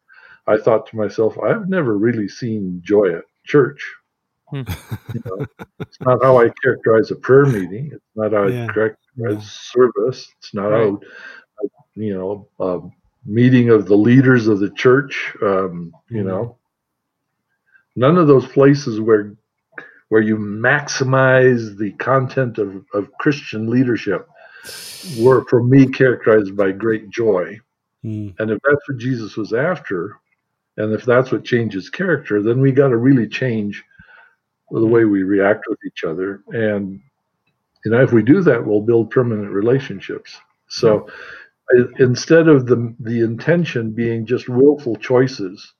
I thought to myself, I've never really seen joy at church. Hmm. You know, it's not how I characterize a prayer meeting. It's not how Yeah. I characterize service. It's not Right. how, you know, a meeting of the leaders of the church. Um, you Mhm. know, none of those places where where you maximize the content of, of Christian leadership were for me characterized by great joy. Hmm. And if that's what Jesus was after, and if that's what changes character, then we got to really change the way we react with each other. And you know, if we do that, we'll build permanent relationships. So I, instead of the the intention being just willful choices,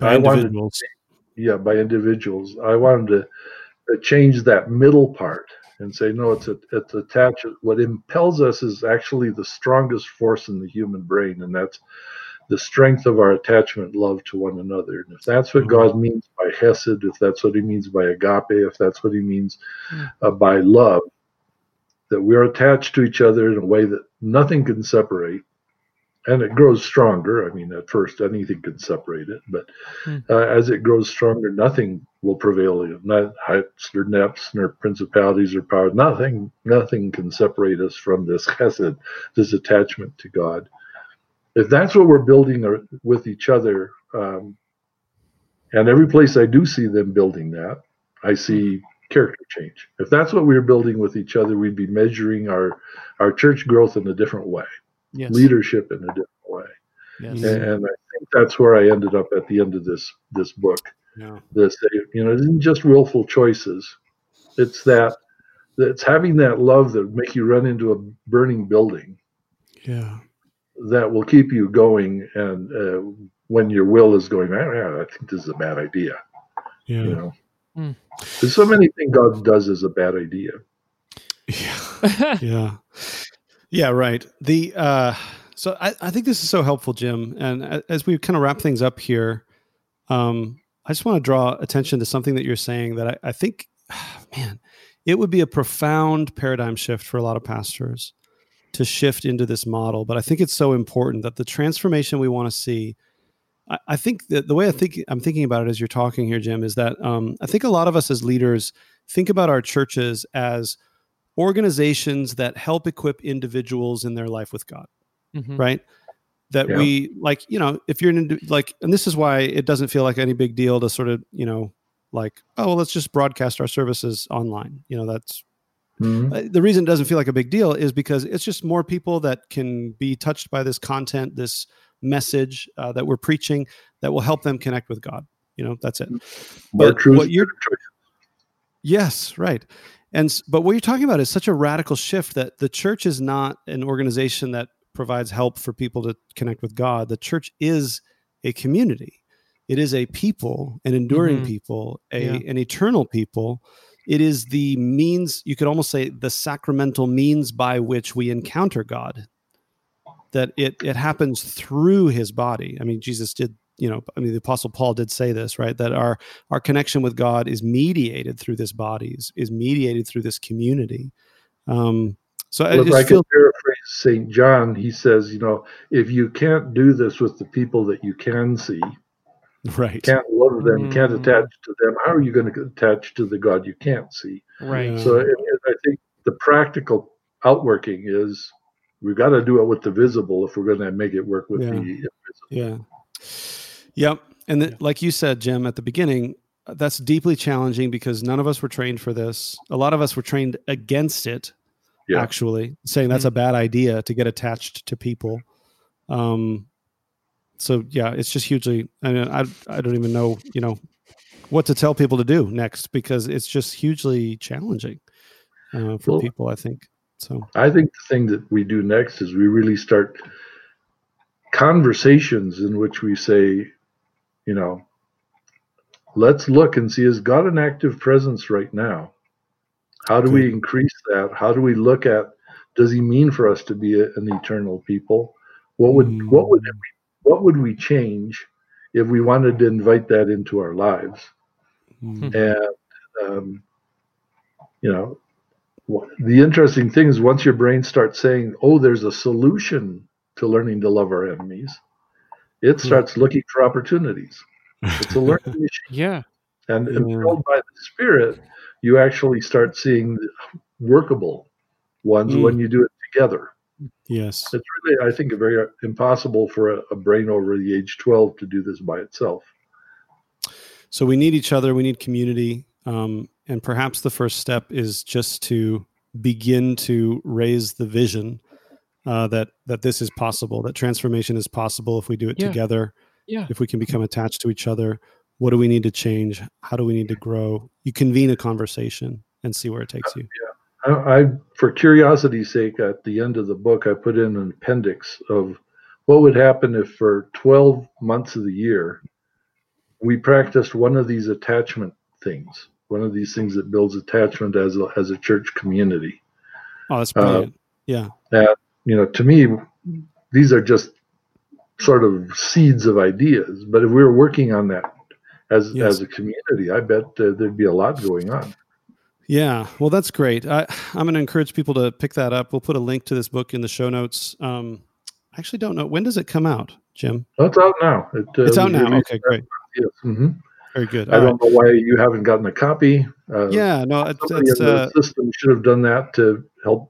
By I wanted individuals. yeah, by individuals. I wanted to, to change that middle part and say, no, it's a, it's attached. What impels us is actually the strongest force in the human brain, and that's the strength of our attachment, love to one another. And if that's what Mhm. God means by Hesed, if that's what He means by agape, if that's what He means Mm. uh, by love, that we're attached to each other in a way that nothing can separate. And it grows stronger. I mean, at first, anything can separate it, but Hmm. uh, as it grows stronger, nothing will prevail. Not heights or depths, nor principalities or powers. Nothing, nothing can separate us from this chesed, this attachment to God. If that's what we're building with each other, um, and every place I do see them building that, I see character change. If that's what we're building with each other, we'd be measuring our our church growth in a different way, Yes. leadership in a different way. Yes. And, and I think that's where I ended up at the end of this this book. Yeah. This you know, it isn't just willful choices. It's that it's having that love that make you run into a burning building Yeah. That will keep you going and uh, when your will is going "Ah, yeah, i think this is a bad idea. Yeah. you know? Hmm. there's so many things god does is a bad idea. Yeah. *laughs* yeah. Yeah right. The uh so I, I think this is so helpful jim. And as we kind of wrap things up here um i just want to draw attention to something that you're saying that i, I think *sighs* man it would be a profound paradigm shift for a lot of pastors to shift into this model. But I think it's so important that the transformation we want to see. I, I think that the way I think I'm thinking about it as you're talking here, Jim, is that um, I think a lot of us as leaders think about our churches as organizations that help equip individuals in their life with God, Mhm. right? That Yeah. we like, you know, if you're an indi- like, and this is why it doesn't feel like any big deal to sort of, you know, like, oh, well, let's just broadcast our services online. You know, that's Mhm. uh, the reason it doesn't feel like a big deal is because it's just more people that can be touched by this content, this message uh, that we're preaching that will help them connect with God. You know, that's it. More But truth, what you're. Yes, right. And but what you're talking about is such a radical shift that the church is not an organization that provides help for people to connect with God. The church is a community. It is a people, an enduring Mhm. people, a Yeah. an eternal people. It is the means, you could almost say the sacramental means by which we encounter God. That it it happens through his body. I mean, Jesus did, you know, I mean, the apostle Paul did say this, right? That our our connection with God is mediated through this body, is, is mediated through this community. Um, so I Well, if just I feel could paraphrase St. John, he says, you know, if you can't do this with the people that you can see, *laughs* right. can't love them, can't Mm. attach to them, how are you going to attach to the God you can't see? Right. So it, it- I think the practical outworking is we've got to do it with the visible if we're going to make it work with Yeah. the invisible. Yeah. Yep. And th- like you said, Jim, at the beginning, uh, that's deeply challenging because none of us were trained for this. A lot of us were trained against it, Yeah. actually, saying that's a bad idea to get attached to people. Um, so yeah, it's just hugely. I mean, I I don't even know, you know, what to tell people to do next because it's just hugely challenging uh, for Well- people. I think so. I think the thing that we do next is we really start conversations in which we say, you know, let's look and see has God an active presence right now? How do we increase that? How do we look at does he mean for us to be a- an eternal people? What would Mm. what would what would we change if we wanted to invite that into our lives? Mm. and um, you know the interesting thing is once your brain starts saying oh there's a solution to learning to love our enemies it starts looking for opportunities it's a learning *laughs* machine Yeah. and Yeah. impelled by the spirit you actually start seeing the workable ones Mm. when you do it together Yes. it's really i think very uh, impossible for a, a brain over the age 12 to do this by itself So we need each other. We need community. Um, and perhaps the first step is just to begin to raise the vision uh, that that this is possible. That transformation is possible if we do it Yeah. together. Yeah. If we can become attached to each other. What do we need to change? How do we need to grow? You convene a conversation and see where it takes you. I, I, for curiosity's sake, at the end of the book, I put in an appendix of what would happen if, for 12 months of the year, we practiced one of these attachment things, one of these things that builds attachment as a, as a church community. Oh, that's Uh, brilliant. yeah. That, you know, to me, these are just sort of seeds of ideas. But if we were working on that as, Yes. as a community, I bet uh, there'd be a lot going on. Yeah, well, that's great. I, I'm going to encourage people to pick that up. We'll put a link to this book in the show notes. Um, I actually don't know when does it come out, Jim. Oh, it's out now. It, uh, It's out now. Okay, great, Yes. hmm very good. I All don't know why you haven't gotten a copy. Uh, Yeah, no, it's, somebody it's in uh, system should have done that to help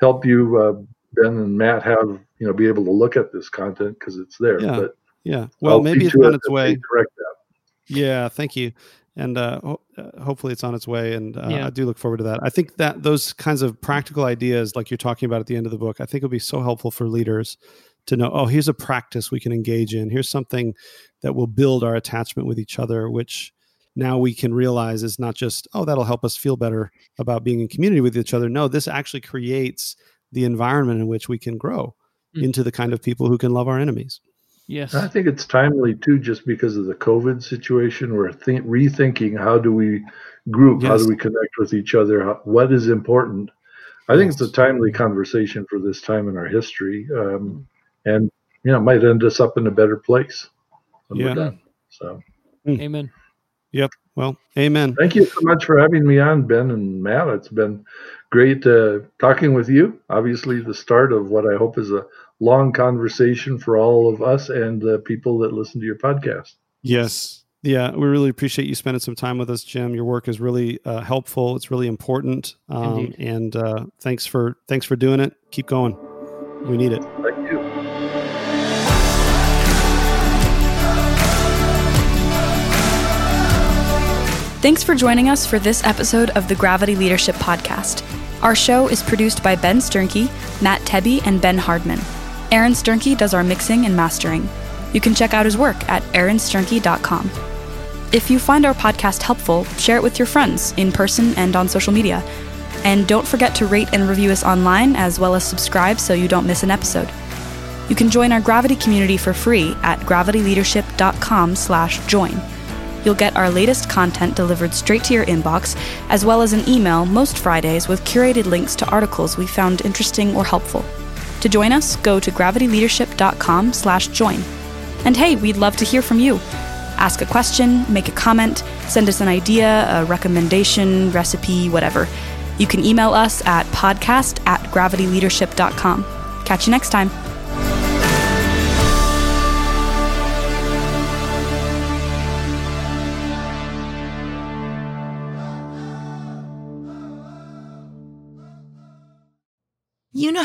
help you, uh, Ben and Matt, have you know be able to look at this content because it's there. Yeah. But yeah. Well, I'll maybe it's on its way. Correct that. Yeah, thank you. And uh, ho- uh, hopefully it's on its way. And uh, Yeah. I do look forward to that. I think that those kinds of practical ideas, like you're talking about at the end of the book, I think will be so helpful for leaders to know. Oh, here's a practice we can engage in. Here's something that will build our attachment with each other, which now we can realize is not just oh that'll help us feel better about being in community with each other. No, this actually creates the environment in which we can grow Mm. into the kind of people who can love our enemies. Yes. I think it's timely too, just because of the COVID situation. We're think, rethinking how do we group, how do we connect with each other, how, what is important. I think it's a timely conversation for this time in our history, um, and you know might end us up in a better place when Yeah. we're done. So. Amen. Yep. Well, amen. Thank you so much for having me on, Ben and Matt. It's been great uh, talking with you. Obviously, the start of what I hope is a long conversation for all of us and the people that listen to your podcast. Yes. Yeah, we really appreciate you spending some time with us, Jim. Your work is really uh, helpful. It's really important, um, and uh, thanks for thanks for doing it. Keep going. We need it. Thank you. Thanks for joining us for this episode of the Gravity Leadership Podcast. Our show is produced by Ben Sternke, Matt Tebbe, and Ben Hardman. Aaron Sternke does our mixing and mastering. You can check out his work at aaronsternke.com. If you find our podcast helpful, share it with your friends in person and on social media. And don't forget to rate and review us online as well as subscribe so you don't miss an episode. You can join our Gravity community for free at gravityleadership.com/join. You'll get our latest content delivered straight to your inbox, as well as an email most Fridays with curated links to articles we found interesting or helpful. To join us, go to gravityleadership.com slash join. And hey, we'd love to hear from you. Ask a question, make a comment, send us an idea, a recommendation, recipe, whatever. You can email us at podcast at gravityleadership.com. Catch you next time.